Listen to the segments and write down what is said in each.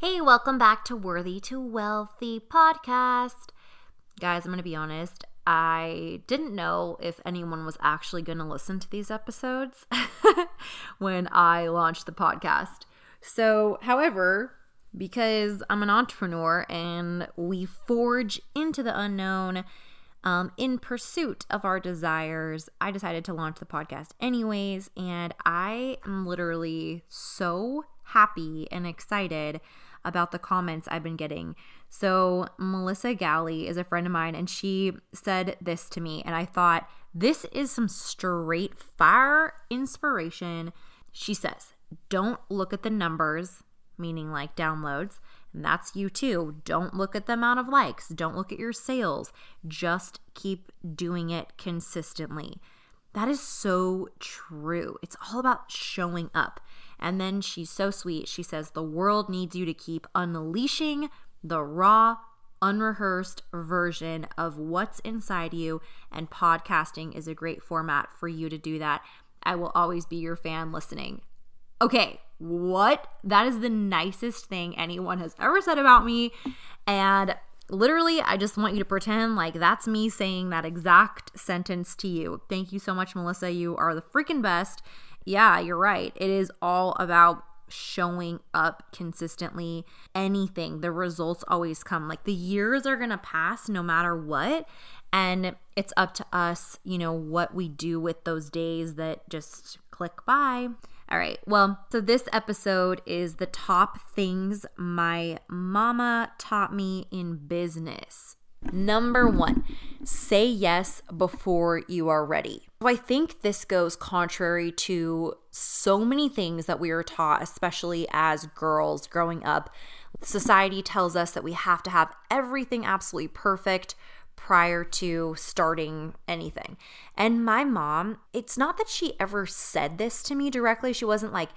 Hey, welcome back to Worthy to Wealthy podcast. Guys, I'm going to be honest. I didn't know if anyone was actually going to listen to these episodes when I launched the podcast. So, however, because I'm an entrepreneur and we forge into the unknown um, in pursuit of our desires, I decided to launch the podcast anyways. And I am literally so happy and excited about the comments I've been getting. So, Melissa Galley is a friend of mine, and she said this to me, and I thought, this is some straight fire inspiration. She says, don't look at the numbers, meaning like downloads. And that's you too. Don't look at the amount of likes. Don't look at your sales. Just keep doing it consistently. That is so true. It's all about showing up. And then she's so sweet. She says, The world needs you to keep unleashing the raw, unrehearsed version of what's inside you. And podcasting is a great format for you to do that. I will always be your fan listening. Okay, what? That is the nicest thing anyone has ever said about me. And literally, I just want you to pretend like that's me saying that exact sentence to you. Thank you so much, Melissa. You are the freaking best yeah, you're right. It is all about showing up consistently. Anything, the results always come. Like the years are going to pass no matter what. And it's up to us, you know, what we do with those days that just click by. All right. Well, so this episode is the top things my mama taught me in business. Number one, say yes before you are ready. So I think this goes contrary to so many things that we are taught, especially as girls growing up. Society tells us that we have to have everything absolutely perfect prior to starting anything. And my mom, it's not that she ever said this to me directly. She wasn't like,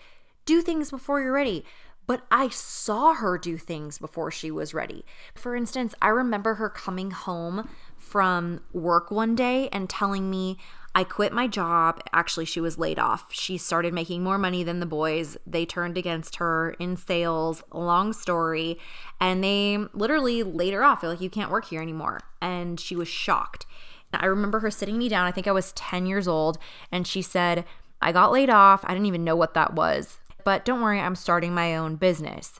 do things before you're ready but I saw her do things before she was ready. For instance, I remember her coming home from work one day and telling me, I quit my job. Actually, she was laid off. She started making more money than the boys. They turned against her in sales, long story. And they literally laid her off. They're like, you can't work here anymore. And she was shocked. I remember her sitting me down. I think I was 10 years old. And she said, I got laid off. I didn't even know what that was but don't worry, I'm starting my own business.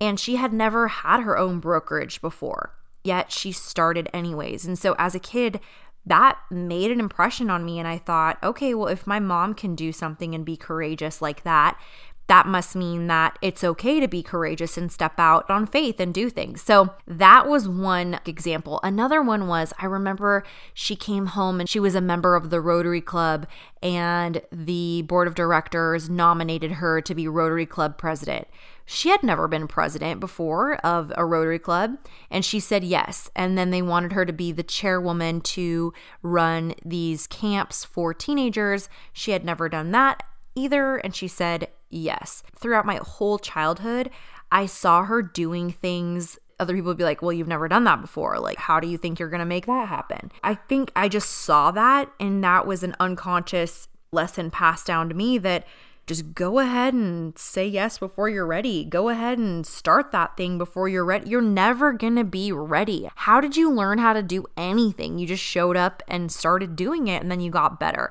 And she had never had her own brokerage before, yet she started anyways. And so as a kid, that made an impression on me. And I thought, okay, well, if my mom can do something and be courageous like that, that must mean that it's okay to be courageous and step out on faith and do things. So that was one example. Another one was I remember she came home and she was a member of the Rotary Club, and the board of directors nominated her to be Rotary Club president. She had never been president before of a Rotary Club, and she said yes. And then they wanted her to be the chairwoman to run these camps for teenagers. She had never done that either, and she said Yes. Throughout my whole childhood, I saw her doing things other people would be like, well, you've never done that before. Like, how do you think you're going to make that happen? I think I just saw that, and that was an unconscious lesson passed down to me that just go ahead and say yes before you're ready. Go ahead and start that thing before you're ready. You're never going to be ready. How did you learn how to do anything? You just showed up and started doing it, and then you got better.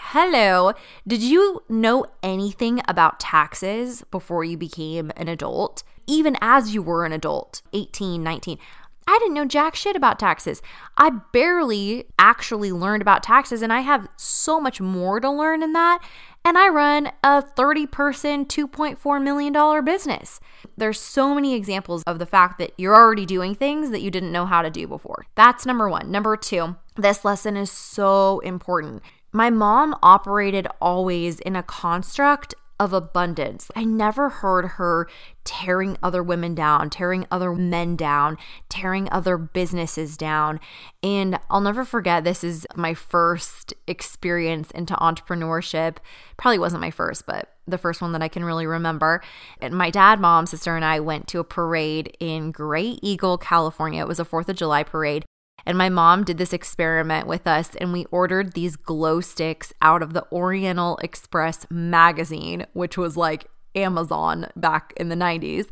Hello. Did you know anything about taxes before you became an adult? Even as you were an adult, 18, 19. I didn't know jack shit about taxes. I barely actually learned about taxes, and I have so much more to learn in that. And I run a 30 person, $2.4 million business. There's so many examples of the fact that you're already doing things that you didn't know how to do before. That's number one. Number two, this lesson is so important my mom operated always in a construct of abundance. I never heard her tearing other women down, tearing other men down, tearing other businesses down. And I'll never forget this is my first experience into entrepreneurship. Probably wasn't my first, but the first one that I can really remember. And my dad, mom, sister, and I went to a parade in Graeagle, California. It was a 4th of July parade. And my mom did this experiment with us, and we ordered these glow sticks out of the Oriental Express magazine, which was like Amazon back in the 90s.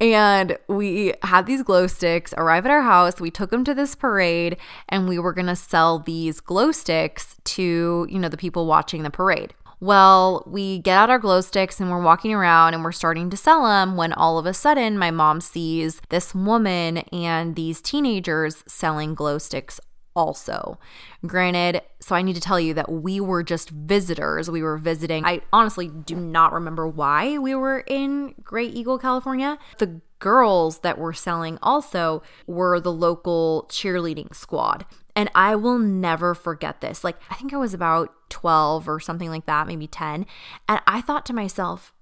And we had these glow sticks arrive at our house. We took them to this parade and we were going to sell these glow sticks to, you know, the people watching the parade. Well, we get out our glow sticks and we're walking around and we're starting to sell them when all of a sudden my mom sees this woman and these teenagers selling glow sticks also. Granted, so I need to tell you that we were just visitors. We were visiting. I honestly do not remember why we were in Graeagle, California. The girls that were selling also were the local cheerleading squad. And I will never forget this. Like, I think I was about 12 or something like that, maybe 10. And I thought to myself,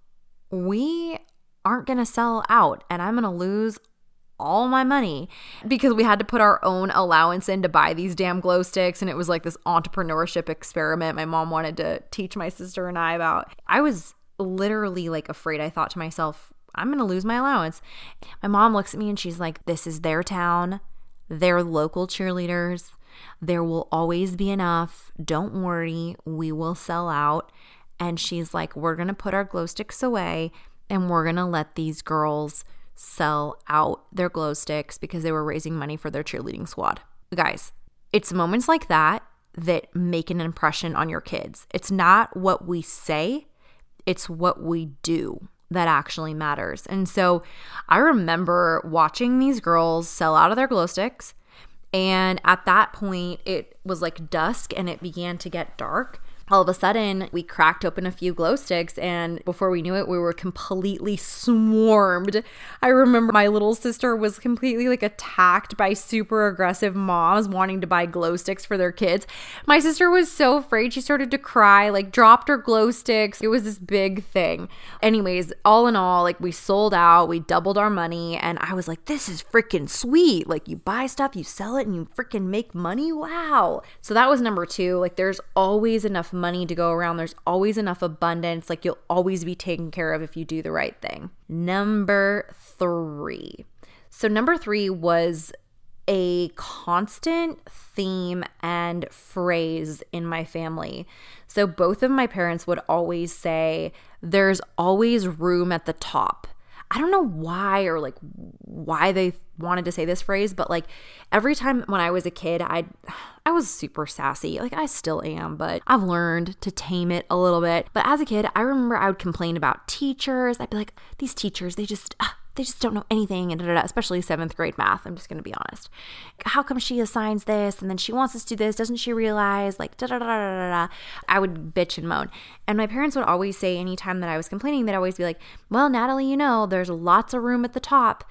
we aren't going to sell out and I'm going to lose all my money because we had to put our own allowance in to buy these damn glow sticks. And it was like this entrepreneurship experiment my mom wanted to teach my sister and I about. I was literally like afraid. I thought to myself, I'm going to lose my allowance. My mom looks at me and she's like, This is their town. They're local cheerleaders. There will always be enough. Don't worry. We will sell out. And she's like, We're going to put our glow sticks away and we're going to let these girls sell out their glow sticks because they were raising money for their cheerleading squad. Guys, it's moments like that that make an impression on your kids. It's not what we say, it's what we do that actually matters. And so I remember watching these girls sell out of their glow sticks. And at that point, it was like dusk and it began to get dark all of a sudden we cracked open a few glow sticks and before we knew it we were completely swarmed. I remember my little sister was completely like attacked by super aggressive moms wanting to buy glow sticks for their kids. My sister was so afraid she started to cry like dropped her glow sticks. It was this big thing. Anyways all in all like we sold out we doubled our money and i was like this is freaking sweet. Like you buy stuff you sell it and you freaking make money. Wow. So that was number two. Like there's always enough money to go around. There's always enough abundance. Like you'll always be taken care of if you do the right thing. Number three. So, number three was a constant theme and phrase in my family. So, both of my parents would always say, There's always room at the top. I don't know why or like why they wanted to say this phrase, but like every time when I was a kid, I I was super sassy. Like I still am, but I've learned to tame it a little bit. But as a kid, I remember I would complain about teachers. I'd be like, these teachers, they just uh, they just don't know anything and da, da, da, especially seventh grade math i'm just going to be honest. How come she assigns this and then she wants us to do this? Doesn't she realize? Like da da da da da. I would bitch and moan. And my parents would always say anytime that i was complaining they'd always be like well natalie you know there's lots of room at the top.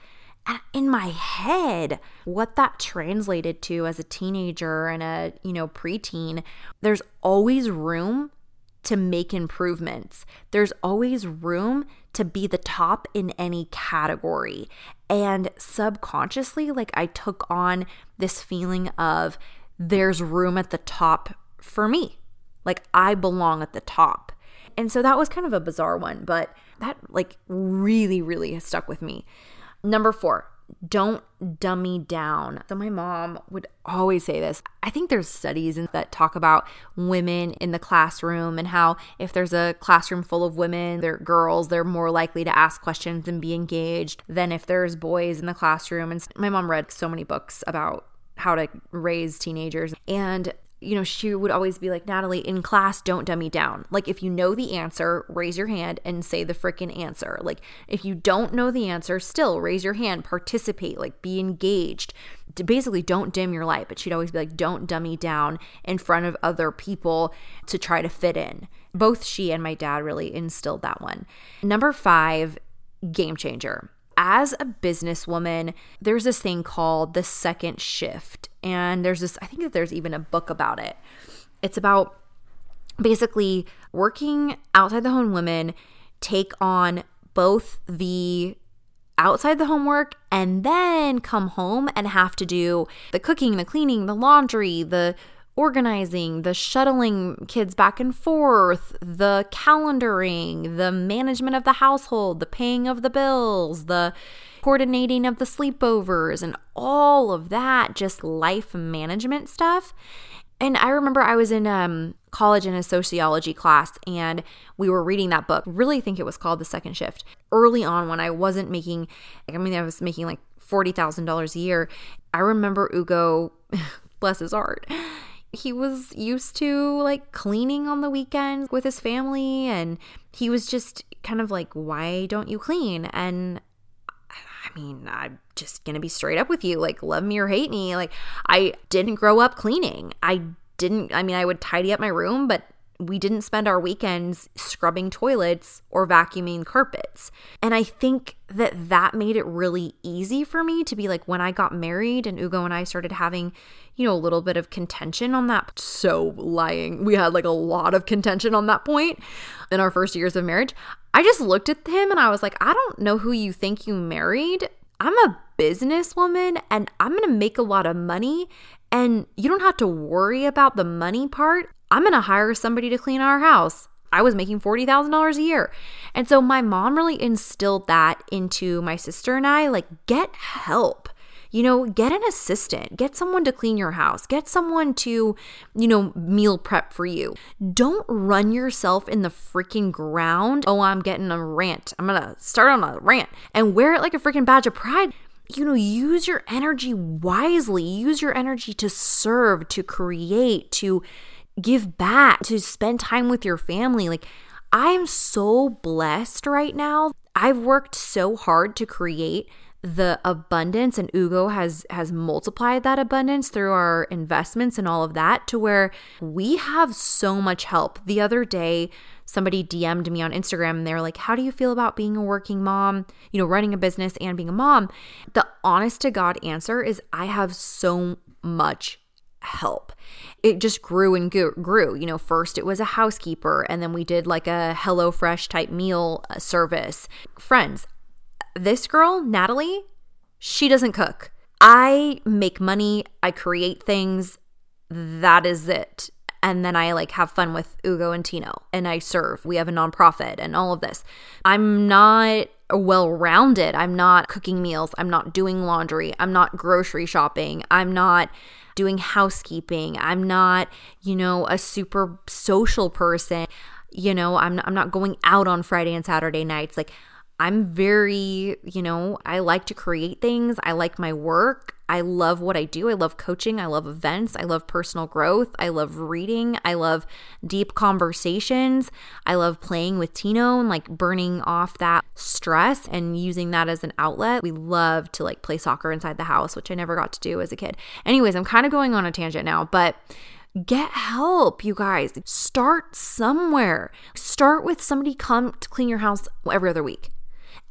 And in my head what that translated to as a teenager and a you know preteen there's always room to make improvements. There's always room to be the top in any category. And subconsciously, like I took on this feeling of there's room at the top for me. Like I belong at the top. And so that was kind of a bizarre one, but that like really, really stuck with me. Number four, don't dummy down. So my mom would always say this. I think there's studies that talk about women in the classroom and how if there's a classroom full of women, they're girls, they're more likely to ask questions and be engaged than if there's boys in the classroom. And my mom read so many books about how to raise teenagers. And you know, she would always be like, Natalie, in class, don't dummy down. Like, if you know the answer, raise your hand and say the freaking answer. Like, if you don't know the answer, still raise your hand, participate, like, be engaged. Basically, don't dim your light. But she'd always be like, don't dummy down in front of other people to try to fit in. Both she and my dad really instilled that one. Number five, game changer as a businesswoman, there's this thing called the second shift. And there's this, I think that there's even a book about it. It's about basically working outside the home women take on both the outside the homework and then come home and have to do the cooking, the cleaning, the laundry, the organizing, the shuttling kids back and forth, the calendaring, the management of the household, the paying of the bills, the coordinating of the sleepovers, and all of that just life management stuff. And I remember I was in um, college in a sociology class and we were reading that book. Really think it was called The Second Shift. Early on when I wasn't making I mean I was making like $40,000 a year, I remember Ugo bless his heart. He was used to like cleaning on the weekends with his family and he was just kind of like why don't you clean? And I mean, I'm just gonna be straight up with you. Like, love me or hate me. Like, I didn't grow up cleaning. I didn't, I mean, I would tidy up my room, but we didn't spend our weekends scrubbing toilets or vacuuming carpets. And I think that that made it really easy for me to be like, when I got married and Ugo and I started having, you know, a little bit of contention on that. So lying. We had like a lot of contention on that point in our first years of marriage. I just looked at him and I was like, I don't know who you think you married. I'm a businesswoman and I'm going to make a lot of money and you don't have to worry about the money part. I'm going to hire somebody to clean our house. I was making $40,000 a year. And so my mom really instilled that into my sister and I like, get help. You know, get an assistant, get someone to clean your house, get someone to, you know, meal prep for you. Don't run yourself in the freaking ground. Oh, I'm getting a rant. I'm gonna start on a rant and wear it like a freaking badge of pride you know, use your energy wisely. Use your energy to serve, to create, to give back, to spend time with your family. Like, I'm so blessed right now. I've worked so hard to create the abundance and Ugo has has multiplied that abundance through our investments and all of that to where we have so much help. The other day somebody DM'd me on Instagram and they were like, "How do you feel about being a working mom, you know, running a business and being a mom?" The honest to god answer is I have so much help. It just grew and grew. You know, first it was a housekeeper, and then we did like a HelloFresh type meal uh, service. Friends, this girl, Natalie, she doesn't cook. I make money, I create things. That is it. And then I like have fun with Ugo and Tino and I serve. We have a nonprofit and all of this. I'm not well rounded. I'm not cooking meals. I'm not doing laundry. I'm not grocery shopping. I'm not doing housekeeping. I'm not, you know, a super social person. You know, I'm I'm not going out on Friday and Saturday nights. Like I'm very, you know, I like to create things. I like my work. I love what I do. I love coaching. I love events. I love personal growth. I love reading. I love deep conversations. I love playing with Tino and like burning off that stress and using that as an outlet. We love to like play soccer inside the house, which I never got to do as a kid. Anyways, I'm kind of going on a tangent now, but Get help, you guys. Start somewhere. Start with somebody come to clean your house every other week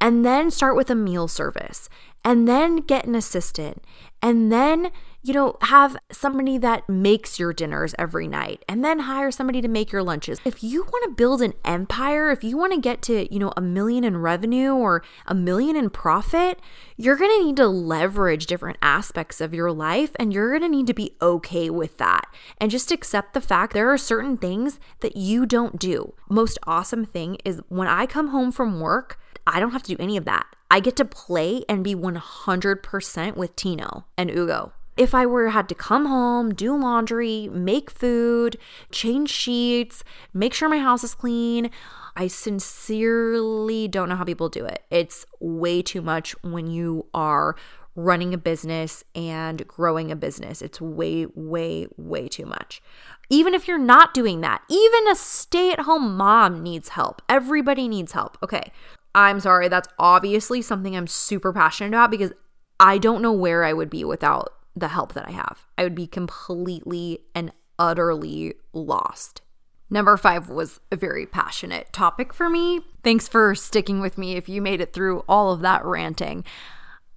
and then start with a meal service and then get an assistant and then you know have somebody that makes your dinners every night and then hire somebody to make your lunches if you want to build an empire if you want to get to you know a million in revenue or a million in profit you're going to need to leverage different aspects of your life and you're going to need to be okay with that and just accept the fact there are certain things that you don't do most awesome thing is when i come home from work I don't have to do any of that. I get to play and be 100% with Tino and Ugo. If I were had to come home, do laundry, make food, change sheets, make sure my house is clean, I sincerely don't know how people do it. It's way too much when you are running a business and growing a business. It's way, way, way too much. Even if you're not doing that, even a stay at home mom needs help. Everybody needs help. Okay. I'm sorry, that's obviously something I'm super passionate about because I don't know where I would be without the help that I have. I would be completely and utterly lost. Number five was a very passionate topic for me. Thanks for sticking with me if you made it through all of that ranting.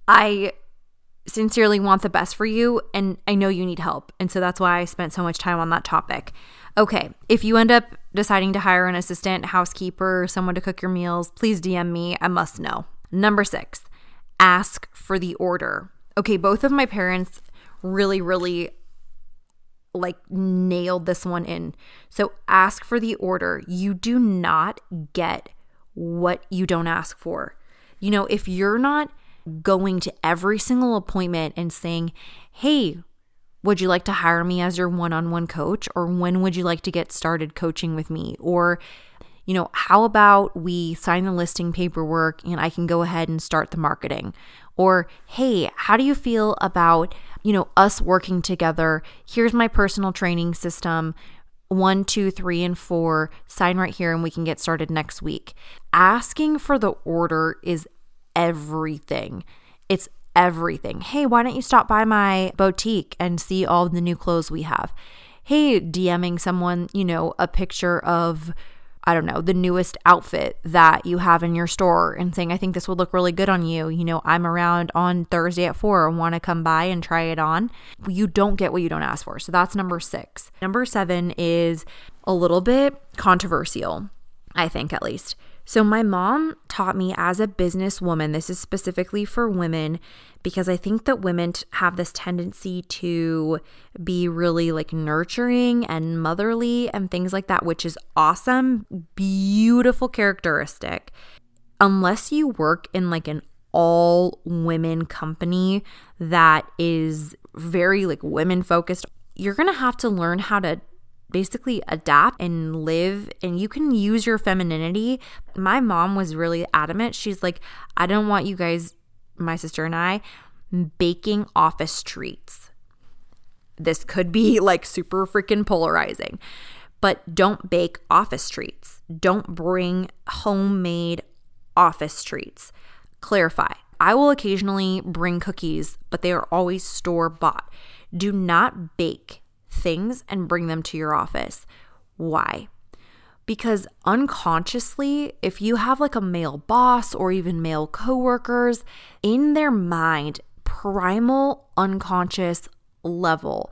I sincerely want the best for you, and I know you need help. And so that's why I spent so much time on that topic. Okay, if you end up deciding to hire an assistant, housekeeper, someone to cook your meals, please DM me. I must know. Number six, ask for the order. Okay, both of my parents really, really like nailed this one in. So ask for the order. You do not get what you don't ask for. You know, if you're not going to every single appointment and saying, hey, would you like to hire me as your one on one coach? Or when would you like to get started coaching with me? Or, you know, how about we sign the listing paperwork and I can go ahead and start the marketing? Or, hey, how do you feel about, you know, us working together? Here's my personal training system one, two, three, and four, sign right here and we can get started next week. Asking for the order is everything. It's everything. Hey, why don't you stop by my boutique and see all the new clothes we have? Hey, DMing someone, you know, a picture of I don't know, the newest outfit that you have in your store and saying, I think this would look really good on you. You know, I'm around on Thursday at four and want to come by and try it on. You don't get what you don't ask for. So that's number six. Number seven is a little bit controversial, I think at least. So, my mom taught me as a businesswoman, this is specifically for women, because I think that women have this tendency to be really like nurturing and motherly and things like that, which is awesome, beautiful characteristic. Unless you work in like an all women company that is very like women focused, you're to have to learn how to basically adapt and live and you can use your femininity. My mom was really adamant. She's like, I don't want you guys, my sister and I, baking office treats. This could be like super freaking polarizing, but don't bake office treats. Don't bring homemade office treats. Clarify. I will occasionally bring cookies, but they are always store bought. Do not bake things and bring them to your office. Why? Because unconsciously, if you have like a male boss or even male coworkers, in their mind, primal unconscious level,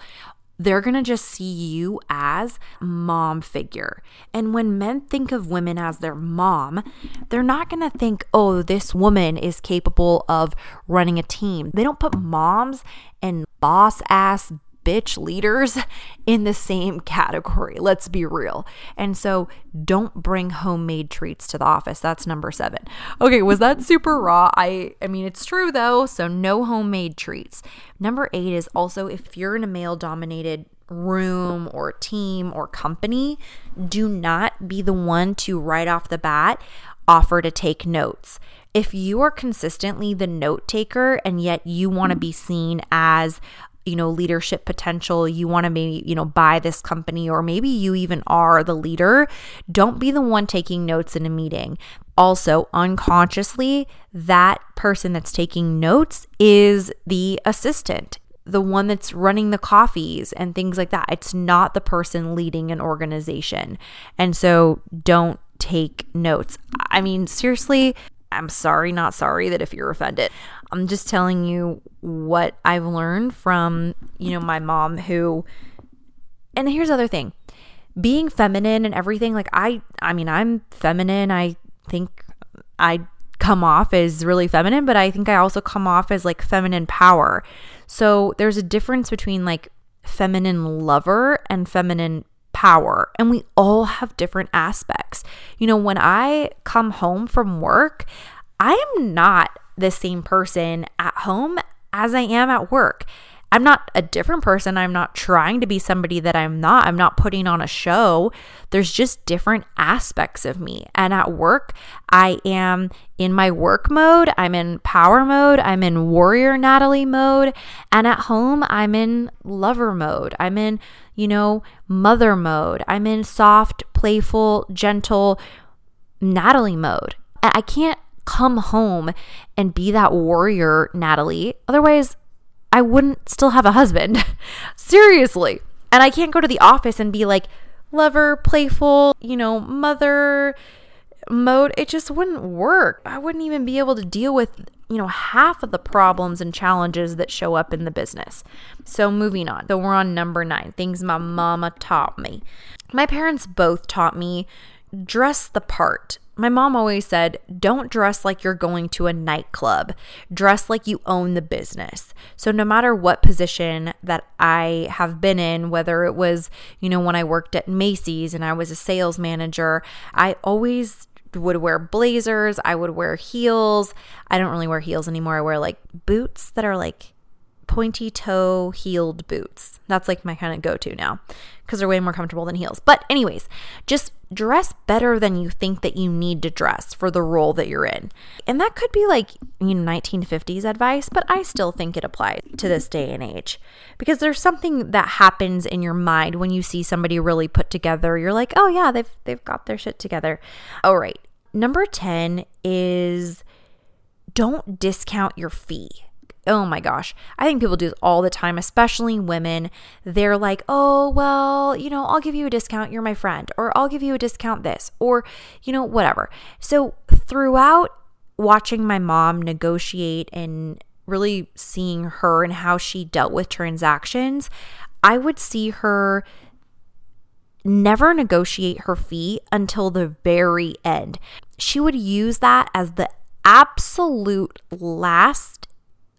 they're going to just see you as mom figure. And when men think of women as their mom, they're not going to think, "Oh, this woman is capable of running a team." They don't put moms and boss ass bitch leaders in the same category. Let's be real. And so don't bring homemade treats to the office. That's number 7. Okay, was that super raw? I I mean it's true though, so no homemade treats. Number 8 is also if you're in a male dominated room or team or company, do not be the one to right off the bat offer to take notes. If you are consistently the note taker and yet you want to be seen as you know leadership potential you want to maybe you know buy this company or maybe you even are the leader don't be the one taking notes in a meeting. Also unconsciously that person that's taking notes is the assistant the one that's running the coffees and things like that. It's not the person leading an organization. And so don't take notes. I mean seriously I'm sorry, not sorry that if you're offended. I'm just telling you what I've learned from, you know, my mom who and here's the other thing. Being feminine and everything, like I I mean, I'm feminine. I think I come off as really feminine, but I think I also come off as like feminine power. So there's a difference between like feminine lover and feminine power and we all have different aspects. You know, when I come home from work, I am not the same person at home as I am at work. I'm not a different person. I'm not trying to be somebody that I'm not. I'm not putting on a show. There's just different aspects of me. And at work, I am in my work mode. I'm in power mode. I'm in warrior Natalie mode. And at home, I'm in lover mode. I'm in, you know, mother mode. I'm in soft, playful, gentle Natalie mode. I can't come home and be that warrior Natalie. Otherwise, I wouldn't still have a husband. Seriously. And I can't go to the office and be like lover, playful, you know, mother mode. It just wouldn't work. I wouldn't even be able to deal with, you know, half of the problems and challenges that show up in the business. So, moving on. So, we're on number nine things my mama taught me. My parents both taught me dress the part. My mom always said, don't dress like you're going to a nightclub. Dress like you own the business. So, no matter what position that I have been in, whether it was, you know, when I worked at Macy's and I was a sales manager, I always would wear blazers. I would wear heels. I don't really wear heels anymore. I wear like boots that are like pointy toe heeled boots. That's like my kind of go to now because they're way more comfortable than heels. But, anyways, just dress better than you think that you need to dress for the role that you're in. And that could be like, you know, 1950s advice, but I still think it applies to this day and age because there's something that happens in your mind when you see somebody really put together. You're like, oh, yeah, they've, they've got their shit together. All right. Number 10 is don't discount your fee. Oh my gosh. I think people do this all the time, especially women. They're like, oh, well, you know, I'll give you a discount. You're my friend. Or I'll give you a discount this. Or, you know, whatever. So throughout watching my mom negotiate and really seeing her and how she dealt with transactions, I would see her never negotiate her fee until the very end. She would use that as the absolute last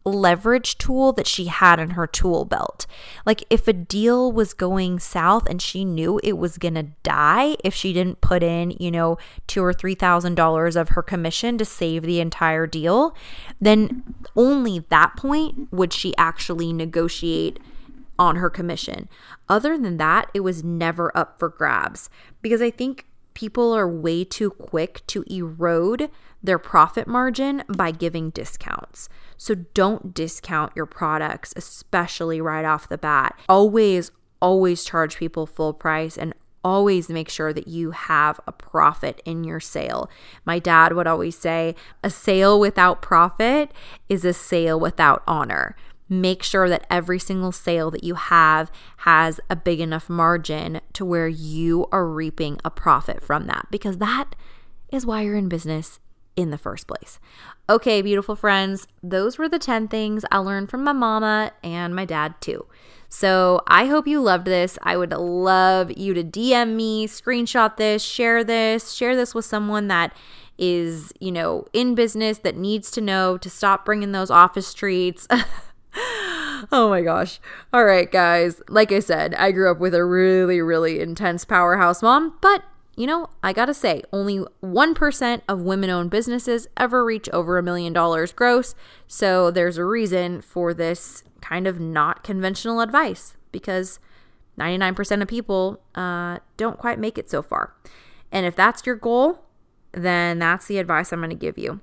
leverage tool that she had in her tool belt. Like if a deal was going south and she knew it was going to die if she didn't put in, you know, 2 or 3000 dollars of her commission to save the entire deal, then only that point would she actually negotiate on her commission. Other than that, it was never up for grabs because I think people are way too quick to erode their profit margin by giving discounts. So don't discount your products, especially right off the bat. Always, always charge people full price and always make sure that you have a profit in your sale. My dad would always say, a sale without profit is a sale without honor. Make sure that every single sale that you have has a big enough margin to where you are reaping a profit from that because that is why you're in business in the first place. Okay, beautiful friends, those were the 10 things I learned from my mama and my dad too. So I hope you loved this. I would love you to DM me, screenshot this, share this, share this with someone that is, you know, in business that needs to know to stop bringing those office treats. oh my gosh. All right, guys. Like I said, I grew up with a really, really intense powerhouse mom, but you know, I gotta say, only 1% of women owned businesses ever reach over a million dollars gross. So there's a reason for this kind of not conventional advice because 99% of people uh, don't quite make it so far. And if that's your goal, then that's the advice I'm gonna give you.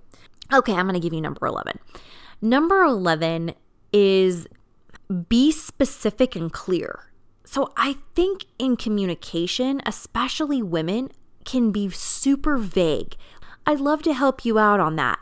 Okay, I'm gonna give you number 11. Number 11 is be specific and clear. So I think in communication, especially women, can be super vague. I'd love to help you out on that.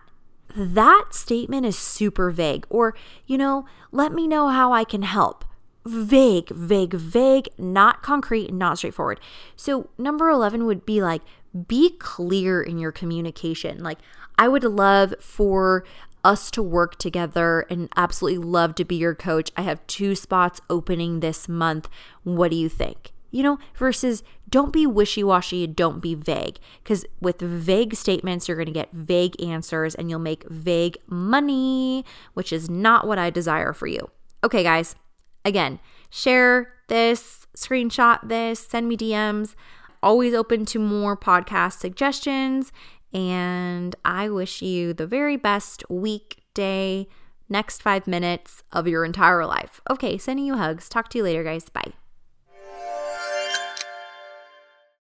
That statement is super vague. Or, you know, let me know how I can help. Vague, vague, vague, not concrete, not straightforward. So, number 11 would be like, be clear in your communication. Like, I would love for us to work together and absolutely love to be your coach. I have two spots opening this month. What do you think? You know, versus don't be wishy washy, don't be vague. Because with vague statements, you're going to get vague answers and you'll make vague money, which is not what I desire for you. Okay, guys, again, share this, screenshot this, send me DMs. Always open to more podcast suggestions and I wish you the very best week, day, next five minutes of your entire life. Okay, sending you hugs. Talk to you later, guys. Bye.